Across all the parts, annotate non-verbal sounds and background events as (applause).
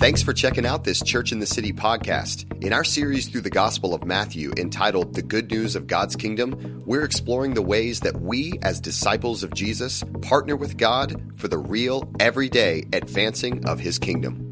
Thanks for checking out this Church in the City podcast. In our series through the Gospel of Matthew entitled The Good News of God's Kingdom, we're exploring the ways that we, as disciples of Jesus, partner with God for the real, everyday advancing of His kingdom.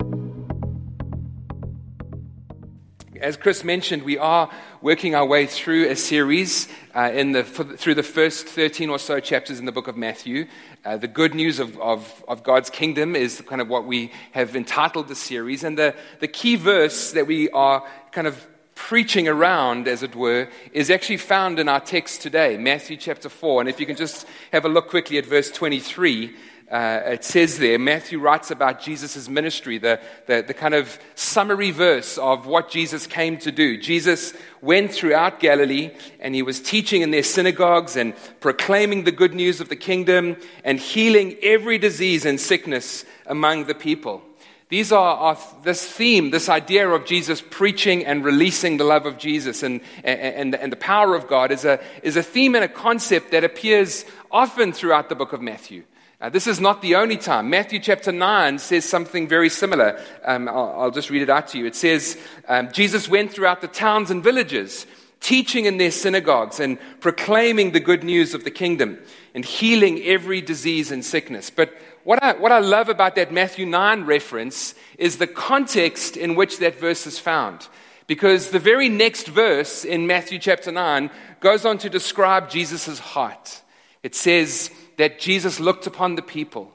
As Chris mentioned, we are working our way through a series uh, in the, through the first 13 or so chapters in the book of Matthew. Uh, the good news of, of, of, God's kingdom is kind of what we have entitled the series. And the, the key verse that we are kind of preaching around, as it were, is actually found in our text today, Matthew chapter 4. And if you can just have a look quickly at verse 23 uh, it says there, Matthew writes about Jesus' ministry, the, the, the, kind of summary verse of what Jesus came to do. Jesus went throughout Galilee and he was teaching in their synagogues and proclaiming the good news of the kingdom and healing every disease and sickness among the people. These are, are this theme, this idea of Jesus preaching and releasing the love of Jesus and, and, and the power of God is a, is a theme and a concept that appears often throughout the book of Matthew. Uh, this is not the only time. Matthew chapter 9 says something very similar. Um, I'll, I'll, just read it out to you. It says, um, Jesus went throughout the towns and villages, teaching in their synagogues and proclaiming the good news of the kingdom and healing every disease and sickness. But what I, what I love about that Matthew 9 reference is the context in which that verse is found. Because the very next verse in Matthew chapter 9 goes on to describe Jesus' heart. It says, that Jesus looked upon the people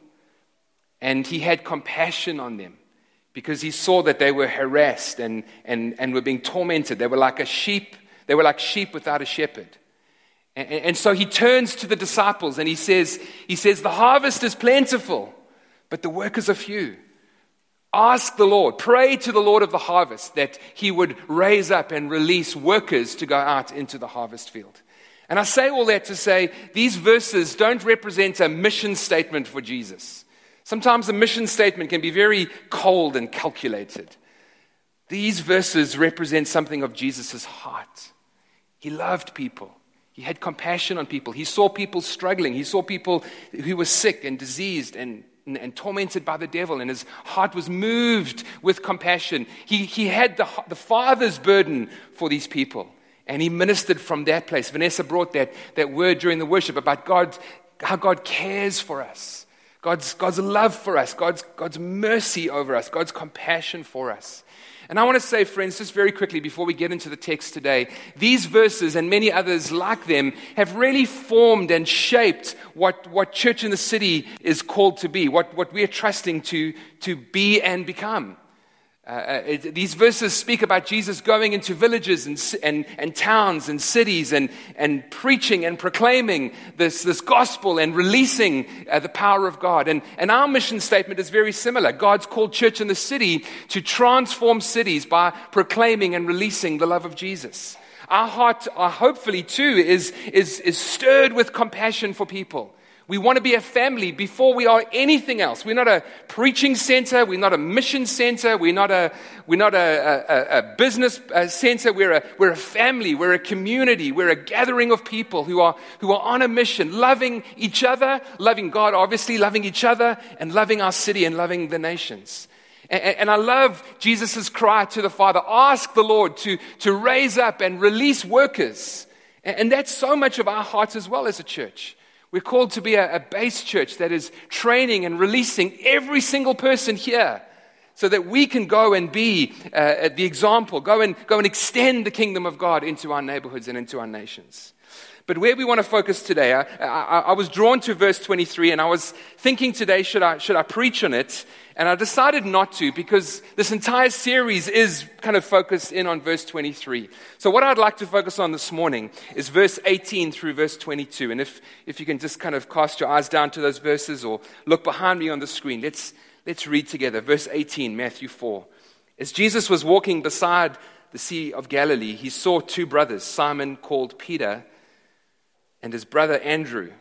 and he had compassion on them because he saw that they were harassed and, and, and were being tormented. They were like a sheep, they were like sheep without a shepherd. And, and so he turns to the disciples and he says, he says, The harvest is plentiful, but the workers are few. Ask the Lord, pray to the Lord of the harvest that he would raise up and release workers to go out into the harvest field. And I say all that to say these verses don't represent a mission statement for Jesus. Sometimes a mission statement can be very cold and calculated. These verses represent something of Jesus' heart. He loved people. He had compassion on people. He saw people struggling. He saw people who were sick and diseased and, and, and tormented by the devil, and his heart was moved with compassion. He, he had the, the Father's burden for these people. And he ministered from that place. Vanessa brought that, that word during the worship about God, how God cares for us, God's, God's love for us, God's, God's mercy over us, God's compassion for us. And I want to say, friends, just very quickly before we get into the text today, these verses and many others like them have really formed and shaped what, what Church in the City is called to be, what, what we are trusting to, to be and become. Uh, uh, it, these verses speak about Jesus going into villages and, and, and towns and cities and, and preaching and proclaiming this, this gospel and releasing uh, the power of God. And, and our mission statement is very similar. God's called church in the city to transform cities by proclaiming and releasing the love of Jesus. Our heart, uh, hopefully, too, is, is, is stirred with compassion for people. We want to be a family before we are anything else. We're not a preaching center. We're not a mission center. We're not a, we're not a, a, a business uh, center. We're a, we're a family. We're a community. We're a gathering of people who are, who are on a mission, loving each other, loving God, obviously, loving each other, and loving our city and loving the nations. And, I love Jesus' cry to the Father ask the Lord to, to raise up and release workers. And that's so much of our hearts as well as a church. We're called to be a, a base church that is training and releasing every single person here so that we can go and be uh, the example, go and, go and extend the kingdom of God into our neighborhoods and into our nations. But where we want to focus today, I, I, I, was drawn to verse 23 and I was thinking today, should I, should I preach on it? And I decided not to because this entire series is kind of focused in on verse 23. So what I'd like to focus on this morning is verse 18 through verse 22. And if, if you can just kind of cast your eyes down to those verses or look behind me on the screen, let's, let's read together. Verse 18, Matthew 4. As Jesus was walking beside the Sea of Galilee, he saw two brothers, Simon called Peter and his brother Andrew.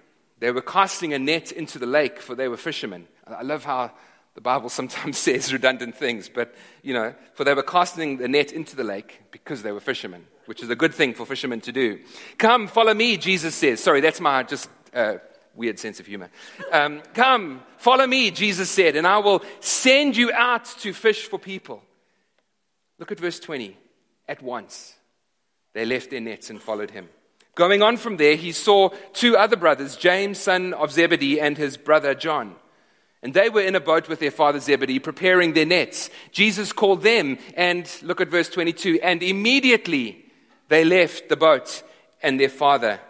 They were casting a net into the lake, for they were fishermen. I love how the Bible (laughs) sometimes says redundant things, but, you know, for they were casting the net into the lake because they were fishermen, which is a good thing for fishermen to do. Come, follow me, Jesus says. Sorry, that's my just uh, weird sense of humor. Um, Come, follow me, Jesus said, and I will send you out to fish for people. Look at verse 20. At once, they left their nets and followed him. Going on from there, he saw two other brothers, James, son of Zebedee, and his brother John. And they were in a boat with their father Zebedee, preparing their nets. Jesus called them, and look at verse 22. And immediately they left the boat and their father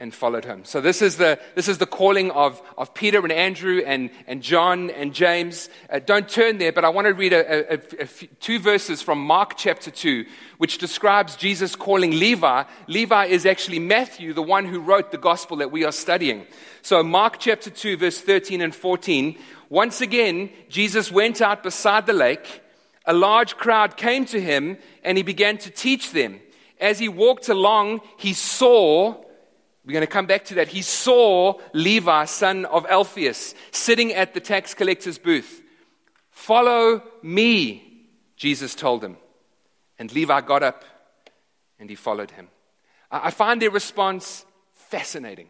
and followed him. So this is the, this is the calling of, of Peter and Andrew and, and John and James. Uh, don't turn there, but I want to read a, two verses from Mark chapter 2, which describes Jesus calling Levi. Levi is actually Matthew, the one who wrote the gospel that we are studying. So Mark chapter 2, verse 13 and 14. Once again, Jesus went out beside the lake. A large crowd came to him, and he began to teach them. As he walked along, he saw we're going to come back to that. He saw Levi, son of Alphaeus, sitting at the tax collector's booth. Follow me, Jesus told him. And Levi got up and he followed him. I find their response fascinating.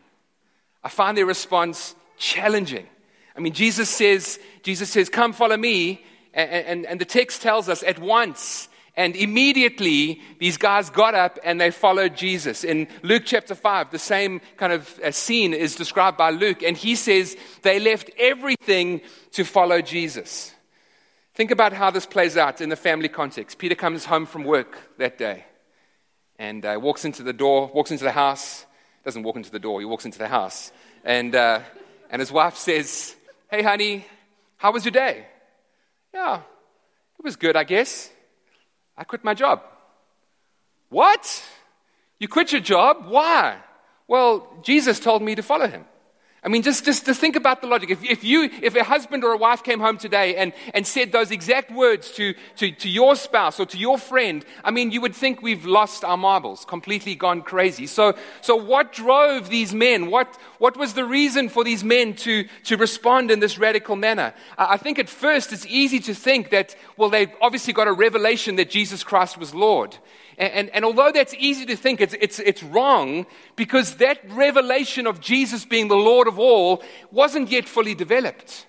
I find their response challenging. I mean, Jesus says, Jesus says, Come follow me. And, and, and the text tells us at once and immediately, these guys got up and they followed Jesus. In Luke chapter 5, the same kind of uh, scene is described by Luke, and he says they left everything to follow Jesus. Think about how this plays out in the family context. Peter comes home from work that day and uh, walks into the door, walks into the house. Doesn't walk into the door, he walks into the house. And, uh, and his wife says, Hey, honey, how was your day? Yeah, it was good, I guess. I quit my job. What? You quit your job? Why? Well, Jesus told me to follow him. I mean, just, just to think about the logic. If, if, you, if a husband or a wife came home today and, and said those exact words to, to, to your spouse or to your friend, I mean, you would think we've lost our marbles, completely gone crazy. So, so what drove these men? What, what was the reason for these men to, to respond in this radical manner? I think at first it's easy to think that, well, they obviously got a revelation that Jesus Christ was Lord. And, and, and, although that's easy to think, it's, it's, it's wrong because that revelation of Jesus being the Lord of all wasn't yet fully developed.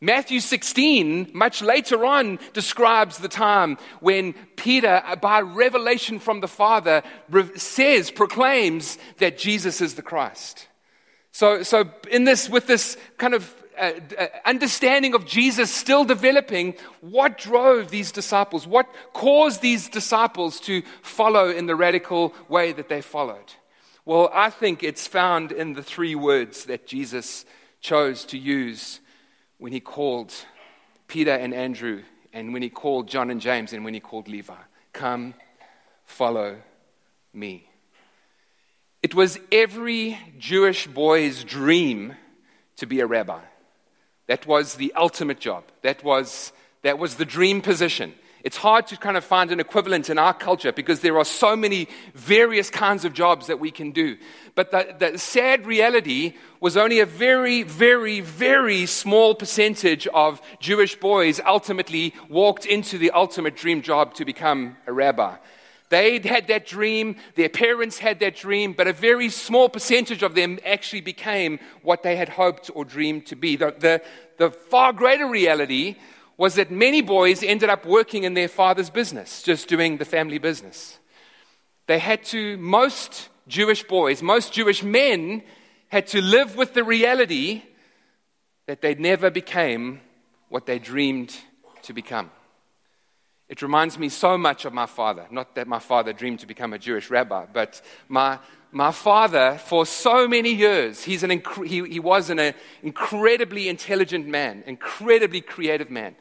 Matthew 16, much later on, describes the time when Peter, uh, by revelation from the Father, says, proclaims that Jesus is the Christ. So, so in this, with this kind of uh, uh, understanding of Jesus still developing, what drove these disciples? What caused these disciples to follow in the radical way that they followed? Well, I think it's found in the three words that Jesus chose to use when he called Peter and Andrew, and when he called John and James, and when he called Levi. Come, follow me. It was every Jewish boy's dream to be a rabbi. That was the ultimate job. That was, that was the dream position. It's hard to kind of find an equivalent in our culture because there are so many various kinds of jobs that we can do. But the, the, sad reality was only a very, very, very small percentage of Jewish boys ultimately walked into the ultimate dream job to become a rabbi. They had that dream, their parents had that dream, but a very small percentage of them actually became what they had hoped or dreamed to be. The, the, the far greater reality was that many boys ended up working in their father's business, just doing the family business. They had to, most Jewish boys, most Jewish men had to live with the reality that they never became what they dreamed to become. It reminds me so much of my father. Not that my father dreamed to become a Jewish rabbi, but my, my father, for so many years, he's an inc- he, he was an incredibly intelligent man, incredibly creative man.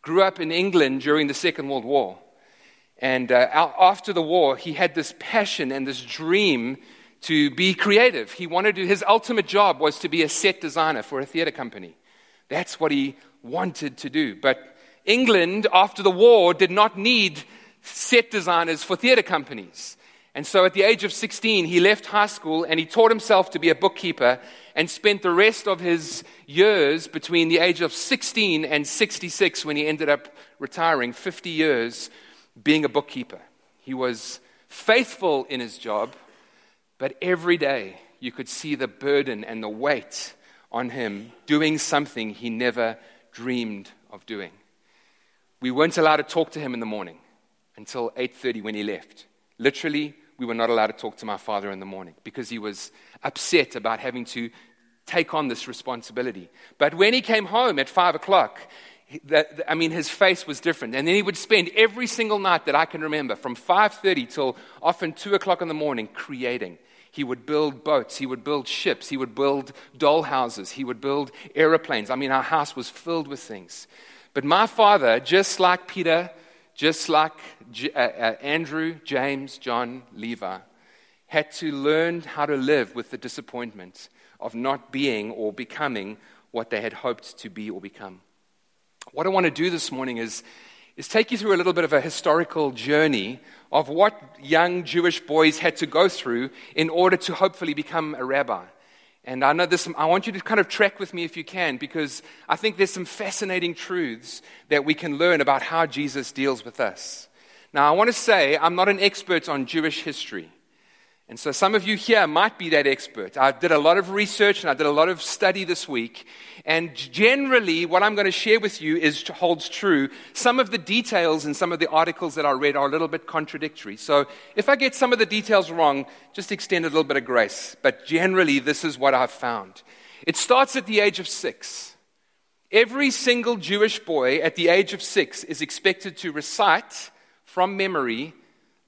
Grew up in England during the Second World War. And uh, after the war, he had this passion and this dream to be creative. He wanted to, his ultimate job was to be a set designer for a theater company. That's what he wanted to do. But England, after the war, did not need set designers for theater companies. And so at the age of 16, he left high school and he taught himself to be a bookkeeper and spent the rest of his years between the age of 16 and 66 when he ended up retiring, 50 years being a bookkeeper. He was faithful in his job, but every day you could see the burden and the weight on him doing something he never dreamed of doing. We weren't allowed to talk to him in the morning until 8:30 when he left. Literally, we were not allowed to talk to my father in the morning because he was upset about having to take on this responsibility. But when he came home at five o'clock, I mean, his face was different. And then he would spend every single night that I can remember, from 5:30 till often two o'clock in the morning, creating. He would build boats. He would build ships. He would build doll houses. He would build aeroplanes. I mean, our house was filled with things. But my father, just like Peter, just like J- uh, uh, Andrew, James, John, Levi, had to learn how to live with the disappointment of not being or becoming what they had hoped to be or become. What I want to do this morning is, is take you through a little bit of a historical journey of what young Jewish boys had to go through in order to hopefully become a rabbi. And I know this, I want you to kind of track with me if you can, because I think there's some fascinating truths that we can learn about how Jesus deals with us. Now, I want to say I'm not an expert on Jewish history. And so some of you here might be that expert. I did a lot of research and I did a lot of study this week. And generally, what I'm going to share with you is holds true. Some of the details in some of the articles that I read are a little bit contradictory. So if I get some of the details wrong, just extend a little bit of grace. But generally, this is what I've found. It starts at the age of six. Every single Jewish boy at the age of six is expected to recite from memory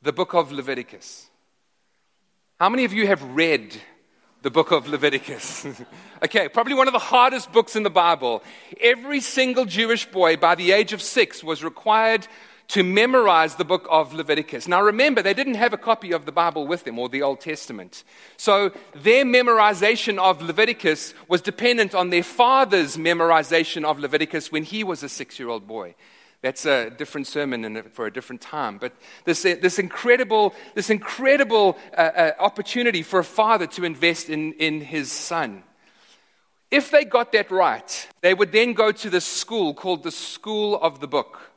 the book of Leviticus. How many of you have read the book of Leviticus? (laughs) okay, probably one of the hardest books in the Bible. Every single Jewish boy by the age of six was required to memorize the book of Leviticus. Now remember, they didn't have a copy of the Bible with them or the Old Testament. So their memorization of Leviticus was dependent on their father's memorization of Leviticus when he was a six year old boy. That's a different sermon for a different time. But this, this incredible, this incredible uh, uh, opportunity for a father to invest in, in his son. If they got that right, they would then go to this school called the School of the Book.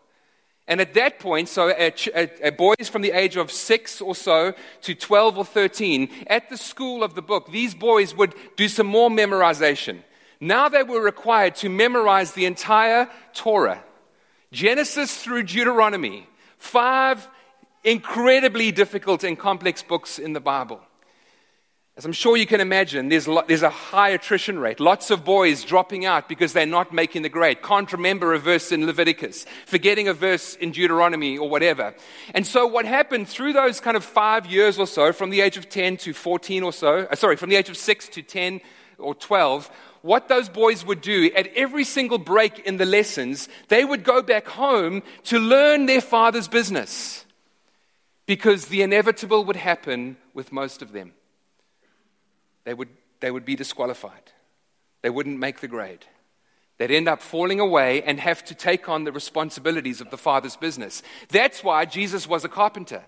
And at that point, so a, at, at, boys from the age of six or so to 12 or 13, at the school of the book, these boys would do some more memorization. Now they were required to memorize the entire Torah. Genesis through Deuteronomy, five incredibly difficult and complex books in the Bible. As I'm sure you can imagine, there's, lo- there's a high attrition rate. Lots of boys dropping out because they're not making the grade. Can't remember a verse in Leviticus, forgetting a verse in Deuteronomy or whatever. And so, what happened through those kind of five years or so, from the age of 10 to 14 or so, uh, sorry, from the age of 6 to 10 or 12, what those boys would do at every single break in the lessons, they would go back home to learn their father's business. Because the inevitable would happen with most of them. They would, they would be disqualified, they wouldn't make the grade. They'd end up falling away and have to take on the responsibilities of the father's business. That's why Jesus was a carpenter.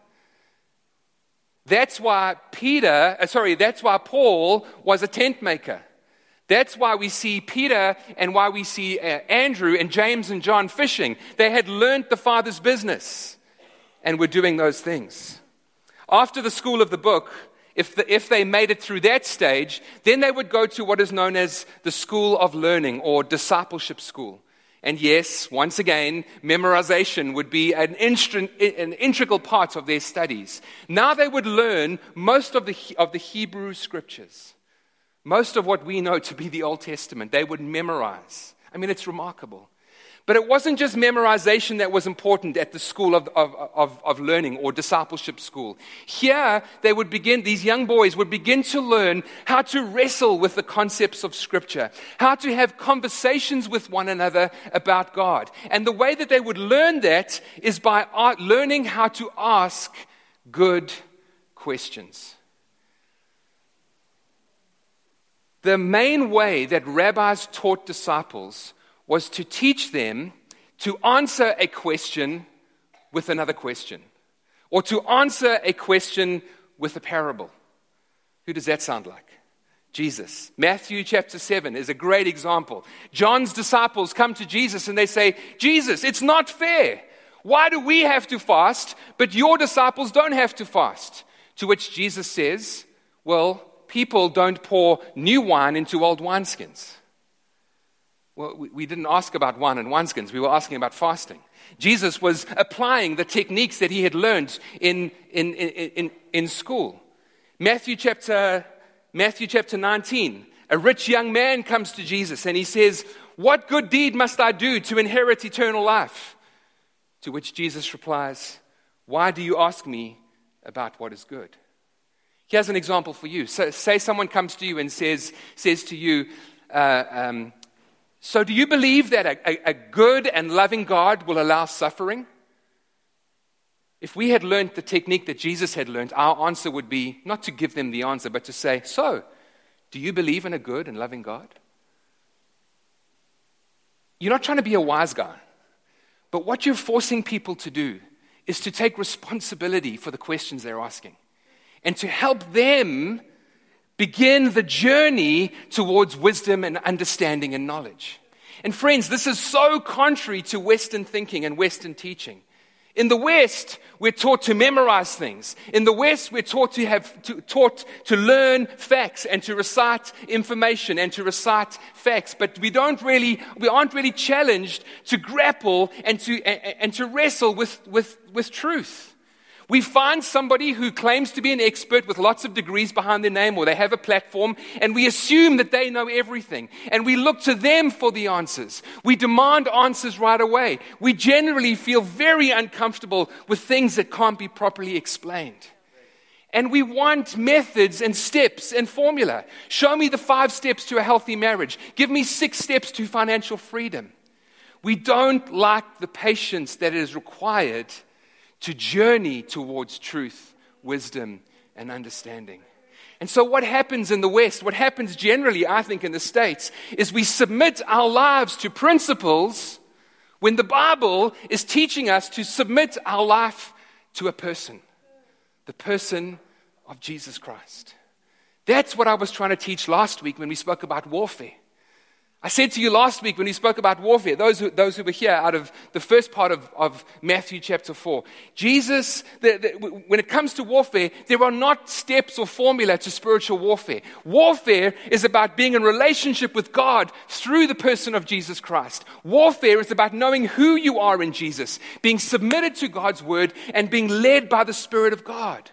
That's why Peter, uh, sorry, that's why Paul was a tent maker. That's why we see Peter and why we see uh, Andrew and James and John fishing. They had learned the Father's business and were doing those things. After the school of the book, if, the, if they made it through that stage, then they would go to what is known as the school of learning or discipleship school. And yes, once again, memorization would be an, an integral part of their studies. Now they would learn most of the, of the Hebrew scriptures. Most of what we know to be the Old Testament, they would memorize. I mean, it's remarkable. But it wasn't just memorization that was important at the school of, of, of, of, learning or discipleship school. Here, they would begin, these young boys would begin to learn how to wrestle with the concepts of Scripture, how to have conversations with one another about God. And the way that they would learn that is by learning how to ask good questions. The main way that rabbis taught disciples was to teach them to answer a question with another question, or to answer a question with a parable. Who does that sound like? Jesus. Matthew chapter 7 is a great example. John's disciples come to Jesus and they say, Jesus, it's not fair. Why do we have to fast, but your disciples don't have to fast? To which Jesus says, Well, people don't pour new wine into old wineskins. Well, we didn't ask about wine and wineskins, we were asking about fasting. Jesus was applying the techniques that he had learned in, in, in, in, school. Matthew chapter, Matthew chapter 19, a rich young man comes to Jesus and he says, What good deed must I do to inherit eternal life? To which Jesus replies, Why do you ask me about what is good? Here's an example for you. So, say someone comes to you and says, says to you, uh, um, So do you believe that a, a, a good and loving God will allow suffering? If we had learned the technique that Jesus had learned, our answer would be not to give them the answer, but to say, So, do you believe in a good and loving God? You're not trying to be a wise guy, but what you're forcing people to do is to take responsibility for the questions they're asking and to help them begin the journey towards wisdom and understanding and knowledge. And friends, this is so contrary to Western thinking and Western teaching. In the West, we're taught to memorize things. In the West, we're taught to have to, taught to learn facts and to recite information and to recite facts. But we don't really, we aren't really challenged to grapple and to, and, to wrestle with, with, with truth. We find somebody who claims to be an expert with lots of degrees behind their name or they have a platform and we assume that they know everything and we look to them for the answers. We demand answers right away. We generally feel very uncomfortable with things that can't be properly explained. And we want methods and steps and formula. Show me the five steps to a healthy marriage. Give me six steps to financial freedom. We don't like the patience that is required to journey towards truth, wisdom, and understanding. And so, what happens in the West, what happens generally, I think, in the States, is we submit our lives to principles when the Bible is teaching us to submit our life to a person, the person of Jesus Christ. That's what I was trying to teach last week when we spoke about warfare. I said to you last week when we spoke about warfare, those who, those who were here out of the first part of, of Matthew chapter 4, Jesus, the, the, when it comes to warfare, there are not steps or formula to spiritual warfare. Warfare is about being in relationship with God through the person of Jesus Christ. Warfare is about knowing who you are in Jesus, being submitted to God's word, and being led by the Spirit of God.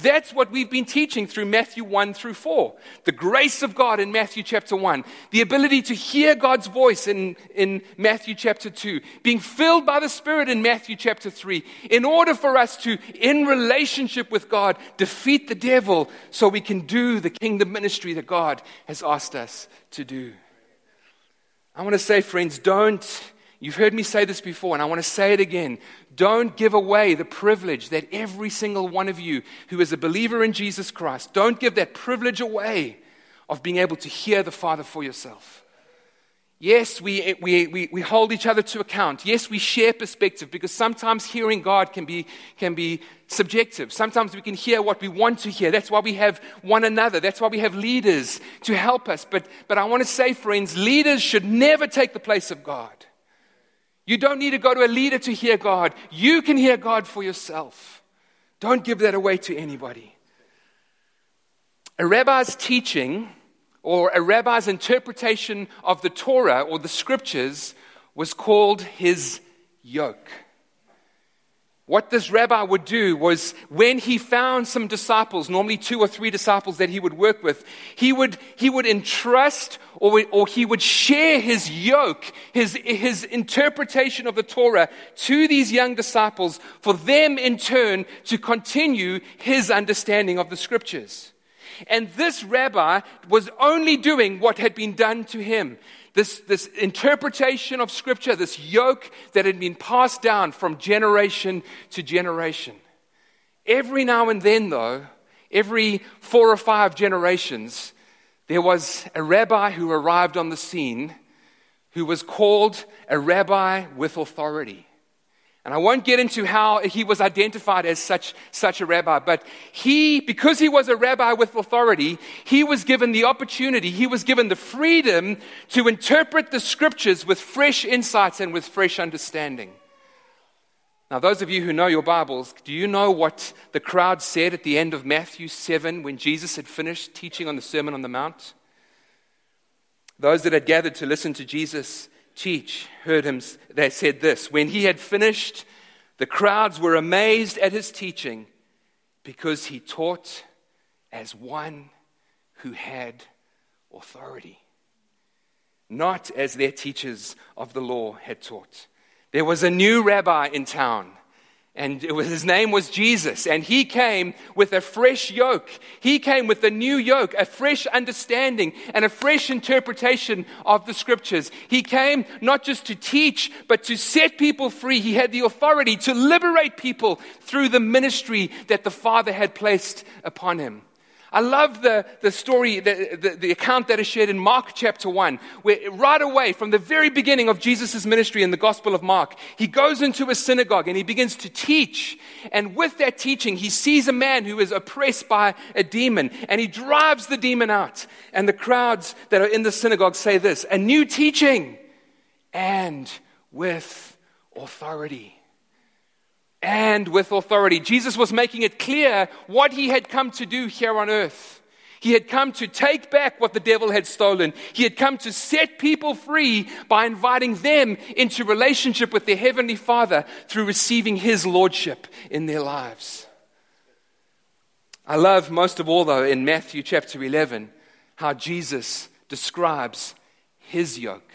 That's what we've been teaching through Matthew 1 through 4. The grace of God in Matthew chapter 1. The ability to hear God's voice in, in Matthew chapter 2. Being filled by the Spirit in Matthew chapter 3. In order for us to, in relationship with God, defeat the devil so we can do the kingdom ministry that God has asked us to do. I want to say, friends, don't You've heard me say this before, and I want to say it again. Don't give away the privilege that every single one of you who is a believer in Jesus Christ, don't give that privilege away of being able to hear the Father for yourself. Yes, we, we, we, we, hold each other to account. Yes, we share perspective because sometimes hearing God can be, can be subjective. Sometimes we can hear what we want to hear. That's why we have one another. That's why we have leaders to help us. But, but I want to say, friends, leaders should never take the place of God. You don't need to go to a leader to hear God. You can hear God for yourself. Don't give that away to anybody. A rabbi's teaching or a rabbi's interpretation of the Torah or the scriptures was called his yoke. What this rabbi would do was when he found some disciples, normally two or three disciples that he would work with, he would, he would entrust or, or he would share his yoke, his, his interpretation of the Torah to these young disciples for them in turn to continue his understanding of the scriptures. And this rabbi was only doing what had been done to him this, this interpretation of Scripture, this yoke that had been passed down from generation to generation. Every now and then, though, every four or five generations, there was a rabbi who arrived on the scene who was called a rabbi with authority. And I won't get into how he was identified as such, such a rabbi, but he, because he was a rabbi with authority, he was given the opportunity, he was given the freedom to interpret the scriptures with fresh insights and with fresh understanding. Now, those of you who know your Bibles, do you know what the crowd said at the end of Matthew 7 when Jesus had finished teaching on the Sermon on the Mount? Those that had gathered to listen to Jesus teach heard him, they said this When he had finished, the crowds were amazed at his teaching because he taught as one who had authority, not as their teachers of the law had taught. There was a new rabbi in town and was, his name was Jesus. And he came with a fresh yoke. He came with a new yoke, a fresh understanding, and a fresh interpretation of the scriptures. He came not just to teach, but to set people free. He had the authority to liberate people through the ministry that the Father had placed upon him. I love the, the story, the, the, the, account that is shared in Mark chapter 1, where right away, from the very beginning of Jesus' ministry in the Gospel of Mark, he goes into a synagogue and he begins to teach. And with that teaching, he sees a man who is oppressed by a demon and he drives the demon out. And the crowds that are in the synagogue say this a new teaching and with authority and with authority. Jesus was making it clear what he had come to do here on earth. He had come to take back what the devil had stolen. He had come to set people free by inviting them into relationship with their heavenly Father through receiving his lordship in their lives. I love most of all, though, in Matthew chapter 11, how Jesus describes his yoke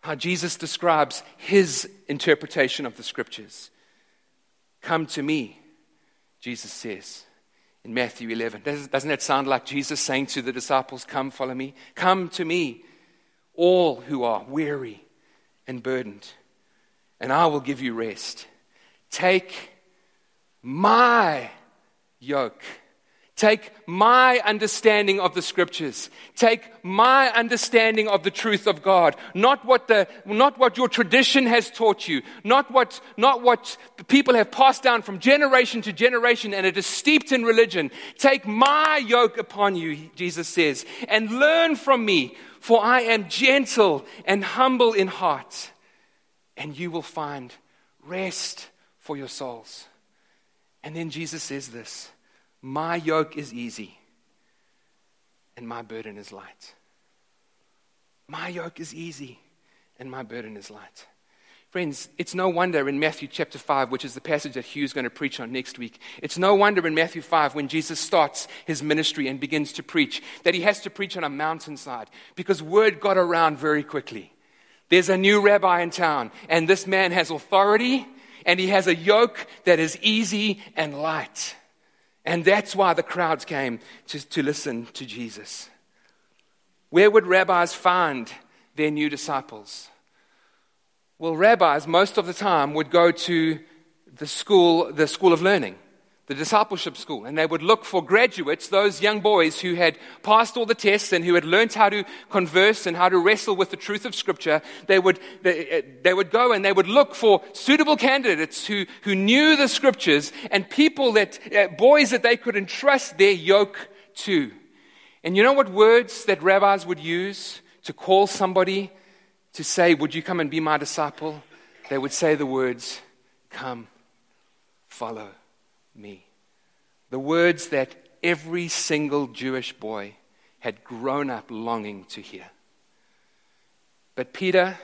how Jesus describes his interpretation of the scriptures. Come to me, Jesus says in Matthew 11. Doesn't that sound like Jesus saying to the disciples, Come, follow me? Come to me, all who are weary and burdened, and I will give you rest. Take my yoke Take my understanding of the scriptures. Take my understanding of the truth of God. Not what, the, not what your tradition has taught you. Not what, not what people have passed down from generation to generation and it is steeped in religion. Take my yoke upon you, Jesus says, and learn from me, for I am gentle and humble in heart, and you will find rest for your souls. And then Jesus says this. My yoke is easy and my burden is light. My yoke is easy and my burden is light. Friends, it's no wonder in Matthew chapter 5, which is the passage that Hugh's going to preach on next week, it's no wonder in Matthew 5 when Jesus starts his ministry and begins to preach that he has to preach on a mountainside because word got around very quickly. There's a new rabbi in town, and this man has authority, and he has a yoke that is easy and light. And that's why the crowds came to, to listen to Jesus. Where would rabbis find their new disciples? Well, rabbis, most of the time, would go to the school, the school of learning the discipleship school, and they would look for graduates, those young boys who had passed all the tests and who had learned how to converse and how to wrestle with the truth of Scripture. They would, they, they would go and they would look for suitable candidates who, who knew the Scriptures and people that, uh, boys that they could entrust their yoke to. And you know what words that rabbis would use to call somebody to say, Would you come and be my disciple? They would say the words, Come, follow me. The words that every single Jewish boy had grown up longing to hear. But Peter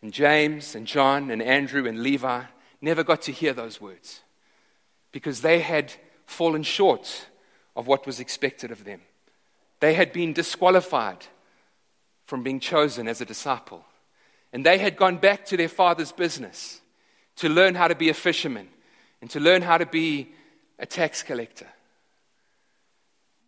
and James and John and Andrew and Levi never got to hear those words because they had fallen short of what was expected of them. They had been disqualified from being chosen as a disciple. And they had gone back to their father's business to learn how to be a fisherman and to learn how to be a tax collector.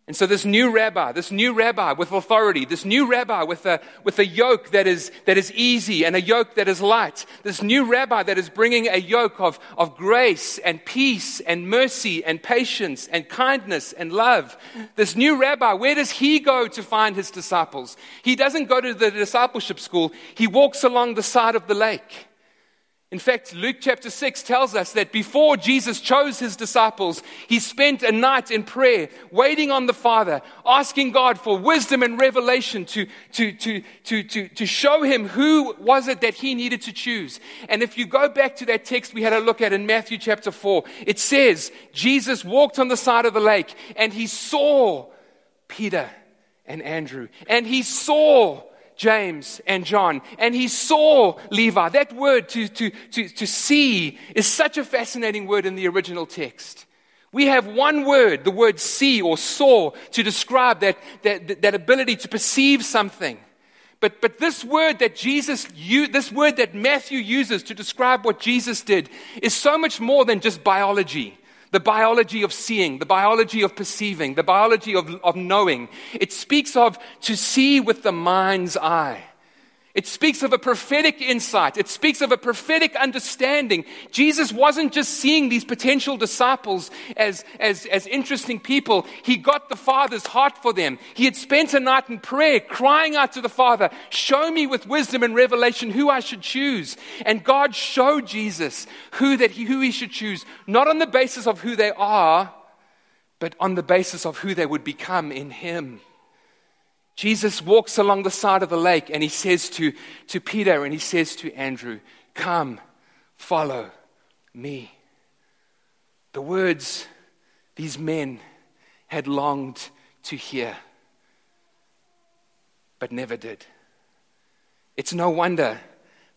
And so, this new rabbi, this new rabbi with authority, this new rabbi with a, with a yoke that is, that is easy and a yoke that is light, this new rabbi that is bringing a yoke of, of grace and peace and mercy and patience and kindness and love. This new rabbi, where does he go to find his disciples? He doesn't go to the discipleship school, he walks along the side of the lake. In fact, Luke chapter 6 tells us that before Jesus chose his disciples, he spent a night in prayer, waiting on the Father, asking God for wisdom and revelation to, to, to, to, to, to show him who was it that he needed to choose. And if you go back to that text we had a look at in Matthew chapter 4, it says, Jesus walked on the side of the lake and he saw Peter and Andrew. And he saw James and John, and he saw Levi. That word to, to, to, to see is such a fascinating word in the original text. We have one word, the word see or saw, to describe that, that, that ability to perceive something. But, but this word that Jesus, this word that Matthew uses to describe what Jesus did is so much more than just biology the biology of seeing, the biology of perceiving, the biology of, of knowing. It speaks of to see with the mind's eye. It speaks of a prophetic insight. It speaks of a prophetic understanding. Jesus wasn't just seeing these potential disciples as, as, as interesting people. He got the Father's heart for them. He had spent a night in prayer crying out to the Father, Show me with wisdom and revelation who I should choose. And God showed Jesus who, that he, who he should choose, not on the basis of who they are, but on the basis of who they would become in Him. Jesus walks along the side of the lake and he says to, to Peter and he says to Andrew, Come, follow me. The words these men had longed to hear, but never did. It's no wonder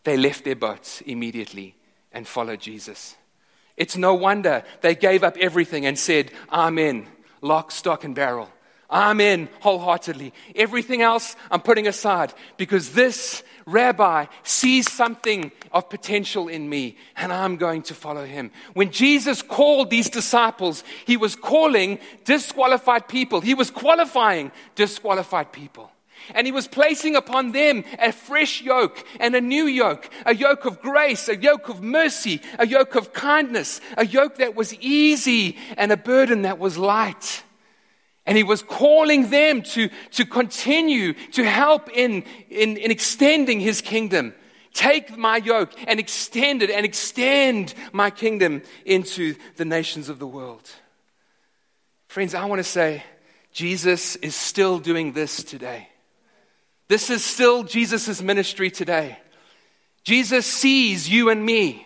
they left their boats immediately and followed Jesus. It's no wonder they gave up everything and said, Amen, lock, stock, and barrel. I'm in wholeheartedly. Everything else I'm putting aside because this rabbi sees something of potential in me and I'm going to follow him. When Jesus called these disciples, he was calling disqualified people, he was qualifying disqualified people. And he was placing upon them a fresh yoke and a new yoke, a yoke of grace, a yoke of mercy, a yoke of kindness, a yoke that was easy and a burden that was light. And he was calling them to, to continue to help in, in, in extending his kingdom. Take my yoke and extend it and extend my kingdom into the nations of the world. Friends, I want to say Jesus is still doing this today. This is still Jesus' ministry today. Jesus sees you and me.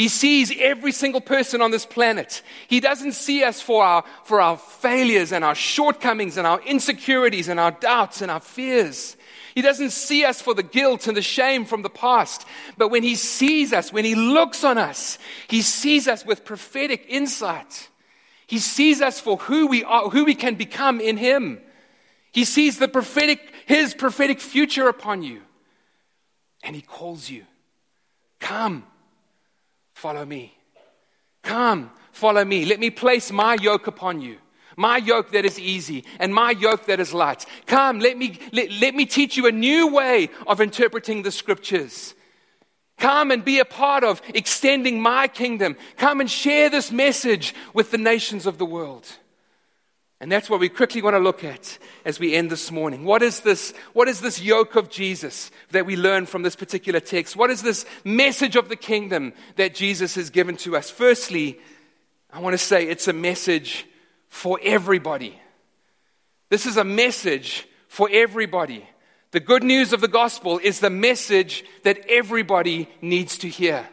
He sees every single person on this planet. He doesn't see us for our, for our failures and our shortcomings and our insecurities and our doubts and our fears. He doesn't see us for the guilt and the shame from the past. But when He sees us, when He looks on us, He sees us with prophetic insight. He sees us for who we are, who we can become in Him. He sees the prophetic, His prophetic future upon you. And He calls you. Come. Follow me. Come, follow me. Let me place my yoke upon you. My yoke that is easy and my yoke that is light. Come, let me, let, let me teach you a new way of interpreting the scriptures. Come and be a part of extending my kingdom. Come and share this message with the nations of the world. And that's what we quickly want to look at as we end this morning. What is this, what is this yoke of Jesus that we learn from this particular text? What is this message of the kingdom that Jesus has given to us? Firstly, I want to say it's a message for everybody. This is a message for everybody. The good news of the gospel is the message that everybody needs to hear.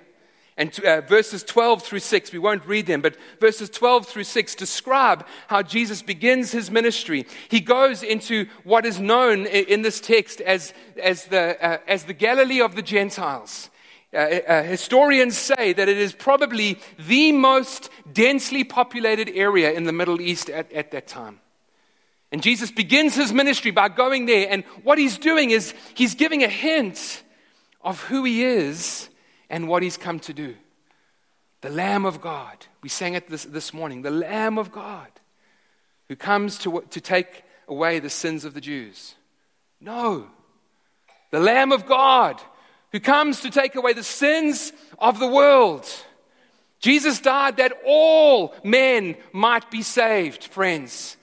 And uh, verses 12 through 6, we won't read them, but verses 12 through 6 describe how Jesus begins his ministry. He goes into what is known in this text as, as, the, uh, as the Galilee of the Gentiles. Uh, uh, historians say that it is probably the most densely populated area in the Middle East at, at that time. And Jesus begins his ministry by going there, and what he's doing is he's giving a hint of who he is and what he's come to do. The Lamb of God. We sang it this, this morning. The Lamb of God who comes to, to take away the sins of the Jews. No. The Lamb of God who comes to take away the sins of the world. Jesus died that all men might be saved, friends.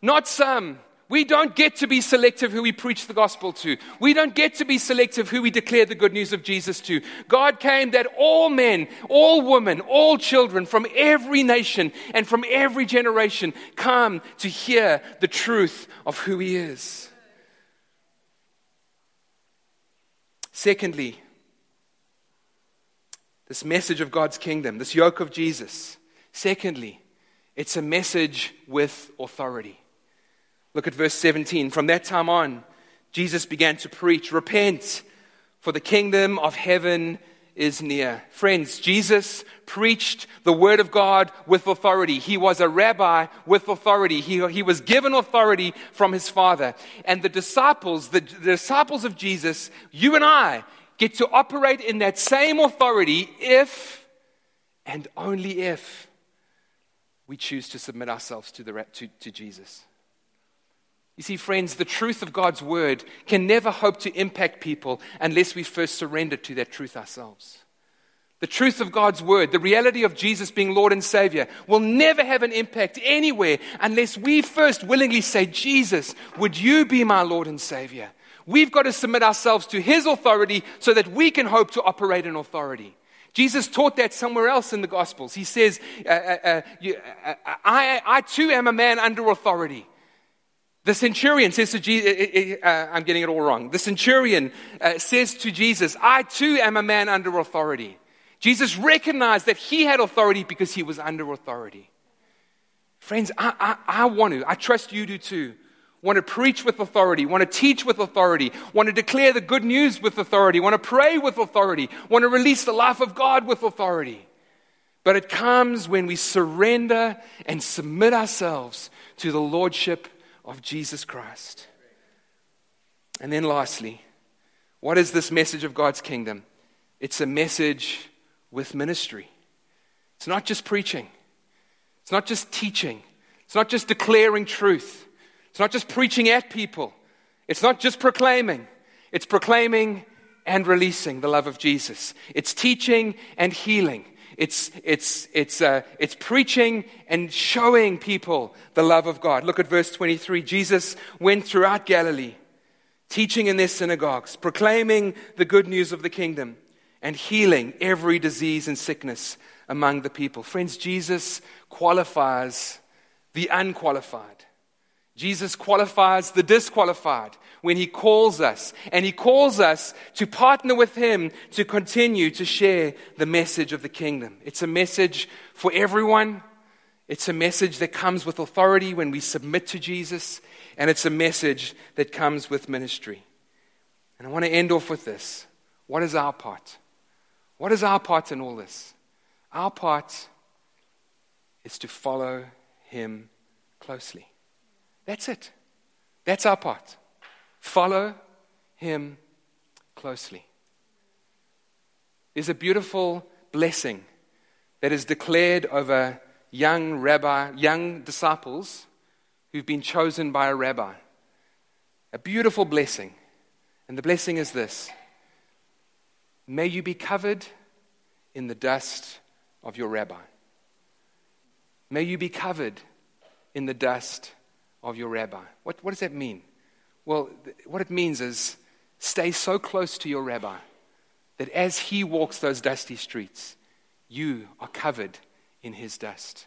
Not some, we don't get to be selective who we preach the gospel to. We don't get to be selective who we declare the good news of Jesus to. God came that all men, all women, all children from every nation and from every generation come to hear the truth of who He is. Secondly, this message of God's kingdom, this yoke of Jesus. Secondly, it's a message with authority Look at verse 17. From that time on, Jesus began to preach, Repent, for the kingdom of heaven is near. Friends, Jesus preached the word of God with authority. He was a rabbi with authority. He, he was given authority from his father. And the disciples, the, the disciples of Jesus, you and I, get to operate in that same authority if and only if we choose to submit ourselves to, the, to, to Jesus. You see, friends, the truth of God's word can never hope to impact people unless we first surrender to that truth ourselves. The truth of God's word, the reality of Jesus being Lord and Savior, will never have an impact anywhere unless we first willingly say, Jesus, would you be my Lord and Savior? We've got to submit ourselves to His authority so that we can hope to operate in authority. Jesus taught that somewhere else in the Gospels. He says, uh, uh, uh, you, uh, uh, I, I too am a man under authority. The centurion says to Jesus, uh, uh, I'm getting it all wrong. The centurion uh, says to Jesus, I too am a man under authority. Jesus recognized that he had authority because he was under authority. Friends, I, I, I want to, I trust you do too, want to preach with authority, want to teach with authority, want to declare the good news with authority, want to pray with authority, want to release the life of God with authority. But it comes when we surrender and submit ourselves to the Lordship of Jesus Christ. And then, lastly, what is this message of God's kingdom? It's a message with ministry. It's not just preaching, it's not just teaching, it's not just declaring truth, it's not just preaching at people, it's not just proclaiming, it's proclaiming and releasing the love of Jesus. It's teaching and healing. It's, it's, it's, uh, it's preaching and showing people the love of God. Look at verse 23. Jesus went throughout Galilee, teaching in their synagogues, proclaiming the good news of the kingdom, and healing every disease and sickness among the people. Friends, Jesus qualifies the unqualified. Jesus qualifies the disqualified when he calls us. And he calls us to partner with him to continue to share the message of the kingdom. It's a message for everyone. It's a message that comes with authority when we submit to Jesus. And it's a message that comes with ministry. And I want to end off with this. What is our part? What is our part in all this? Our part is to follow him closely. That's it. That's our part. Follow him closely. There's a beautiful blessing that is declared over young rabbi, young disciples who've been chosen by a rabbi. A beautiful blessing. And the blessing is this May you be covered in the dust of your rabbi. May you be covered in the dust of your rabbi. What, what does that mean? Well, th- what it means is stay so close to your rabbi that as he walks those dusty streets, you are covered in his dust.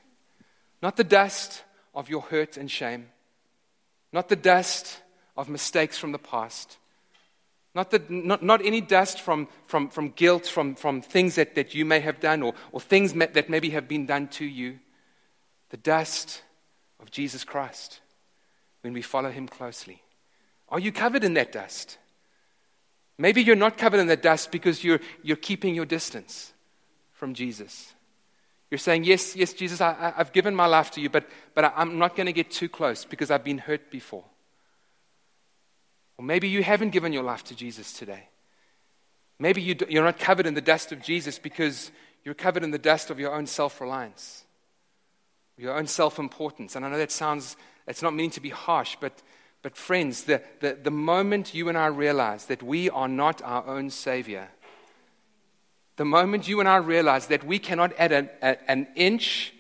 Not the dust of your hurt and shame, not the dust of mistakes from the past, not, the, not, not any dust from, from, from guilt, from, from things that, that you may have done or, or things that maybe have been done to you. The dust of Jesus Christ when we follow him closely. Are you covered in that dust? Maybe you're not covered in that dust because you're, you're keeping your distance from Jesus. You're saying, Yes, yes, Jesus, I, have given my life to you, but, but I'm not going to get too close because I've been hurt before. Or maybe you haven't given your life to Jesus today. Maybe you you're not covered in the dust of Jesus because you're covered in the dust of your own self reliance, your own self importance. And I know that sounds it's not meaning to be harsh, but, but friends, the, the, the moment you and I realize that we are not our own Savior, the moment you and I realize that we cannot add a, a, an inch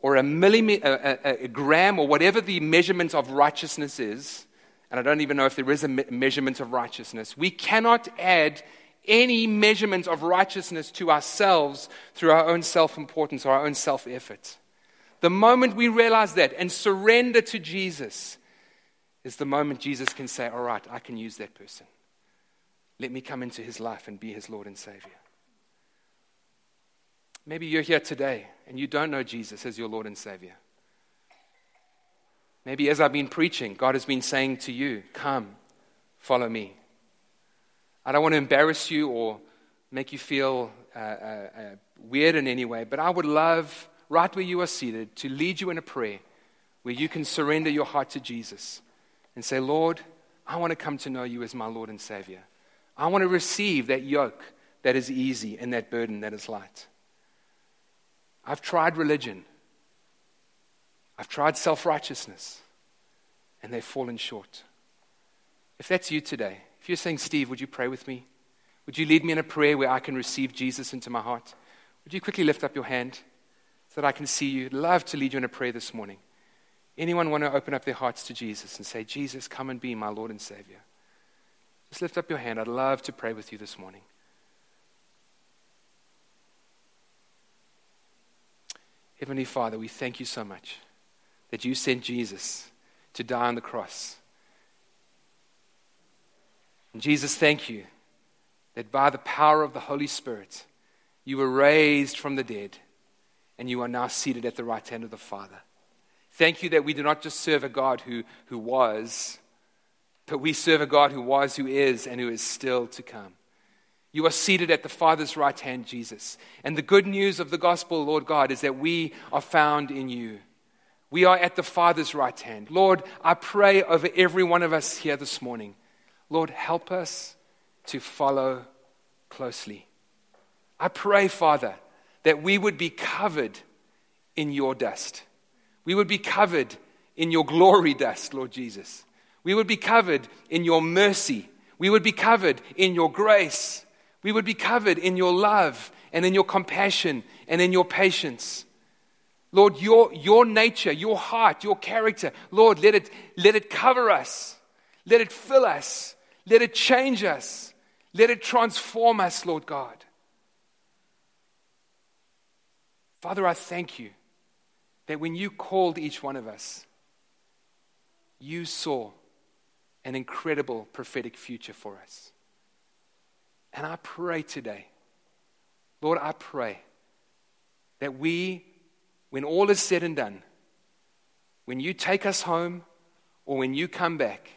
or a, millimeter, a, a, gram or whatever the measurement of righteousness is, and I don't even know if there is a me- measurement of righteousness, we cannot add any measurement of righteousness to ourselves through our own self importance or our own self effort. The moment we realize that and surrender to Jesus is the moment Jesus can say, All right, I can use that person. Let me come into his life and be his Lord and Savior. Maybe you're here today and you don't know Jesus as your Lord and Savior. Maybe as I've been preaching, God has been saying to you, Come, follow me. I don't want to embarrass you or make you feel uh, uh, uh, weird in any way, but I would love, right where you are seated, to lead you in a prayer where you can surrender your heart to Jesus and say, Lord, I want to come to know you as my Lord and Savior. I want to receive that yoke that is easy and that burden that is light. I've tried religion, I've tried self righteousness, and they've fallen short. If that's you today, if you're saying, Steve, would you pray with me? Would you lead me in a prayer where I can receive Jesus into my heart? Would you quickly lift up your hand that I can see you? Love to lead you in a prayer this morning. Anyone want to open up their hearts to Jesus and say, Jesus, come and be my Lord and Savior? Just lift up your hand. I'd love to pray with you this morning. Heavenly Father, we thank you so much that you sent Jesus to die on the cross. And Jesus, thank you that by the power of the Holy Spirit, you were raised from the dead and you are now seated at the right hand of the Father. Thank you that we do not just serve a God who, who was, but we serve a God who was, who is, and who is still to come. You are seated at the Father's right hand, Jesus. And the good news of the gospel, Lord God, is that we are found in you. We are at the Father's right hand. Lord, I pray over every one of us here this morning. Lord, help us to follow closely. I pray, Father, that we would be covered in your dust. We would be covered in your glory dust, Lord Jesus. We would be covered in your mercy. We would be covered in your grace. We would be covered in your love and in your compassion and in your patience. Lord, your, your nature, your heart, your character, Lord, let it, let it cover us. Let it fill us. Let it change us. Let it transform us, Lord God. Father, I thank you that when you called each one of us, you saw an incredible prophetic future for us. And I pray today, Lord, I pray that we, when all is said and done, when you take us home or when you come back,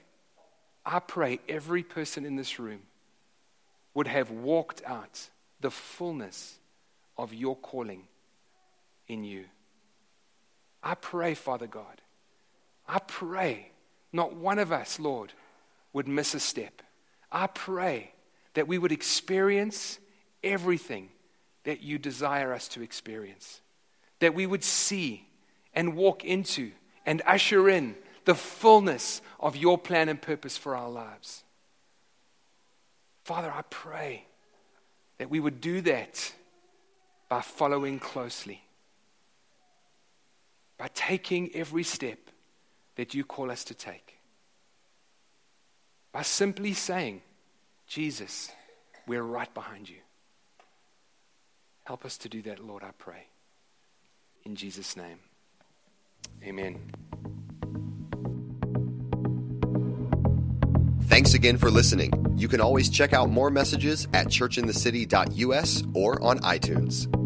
I pray every person in this room would have walked out the fullness of your calling in you. I pray, Father God, I pray not one of us, Lord, would miss a step. I pray that we would experience everything that you desire us to experience, that we would see and walk into and usher in the fullness of your plan and purpose for our lives. Father, I pray that we would do that by following closely by taking every step that you call us to take. By simply saying, Jesus, we're right behind you. Help us to do that, Lord, I pray. In Jesus' name, amen. Thanks again for listening. You can always check out more messages at churchinthecity.us or on iTunes.